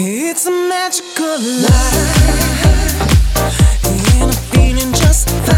It's a magical life, and I'm feeling just fine.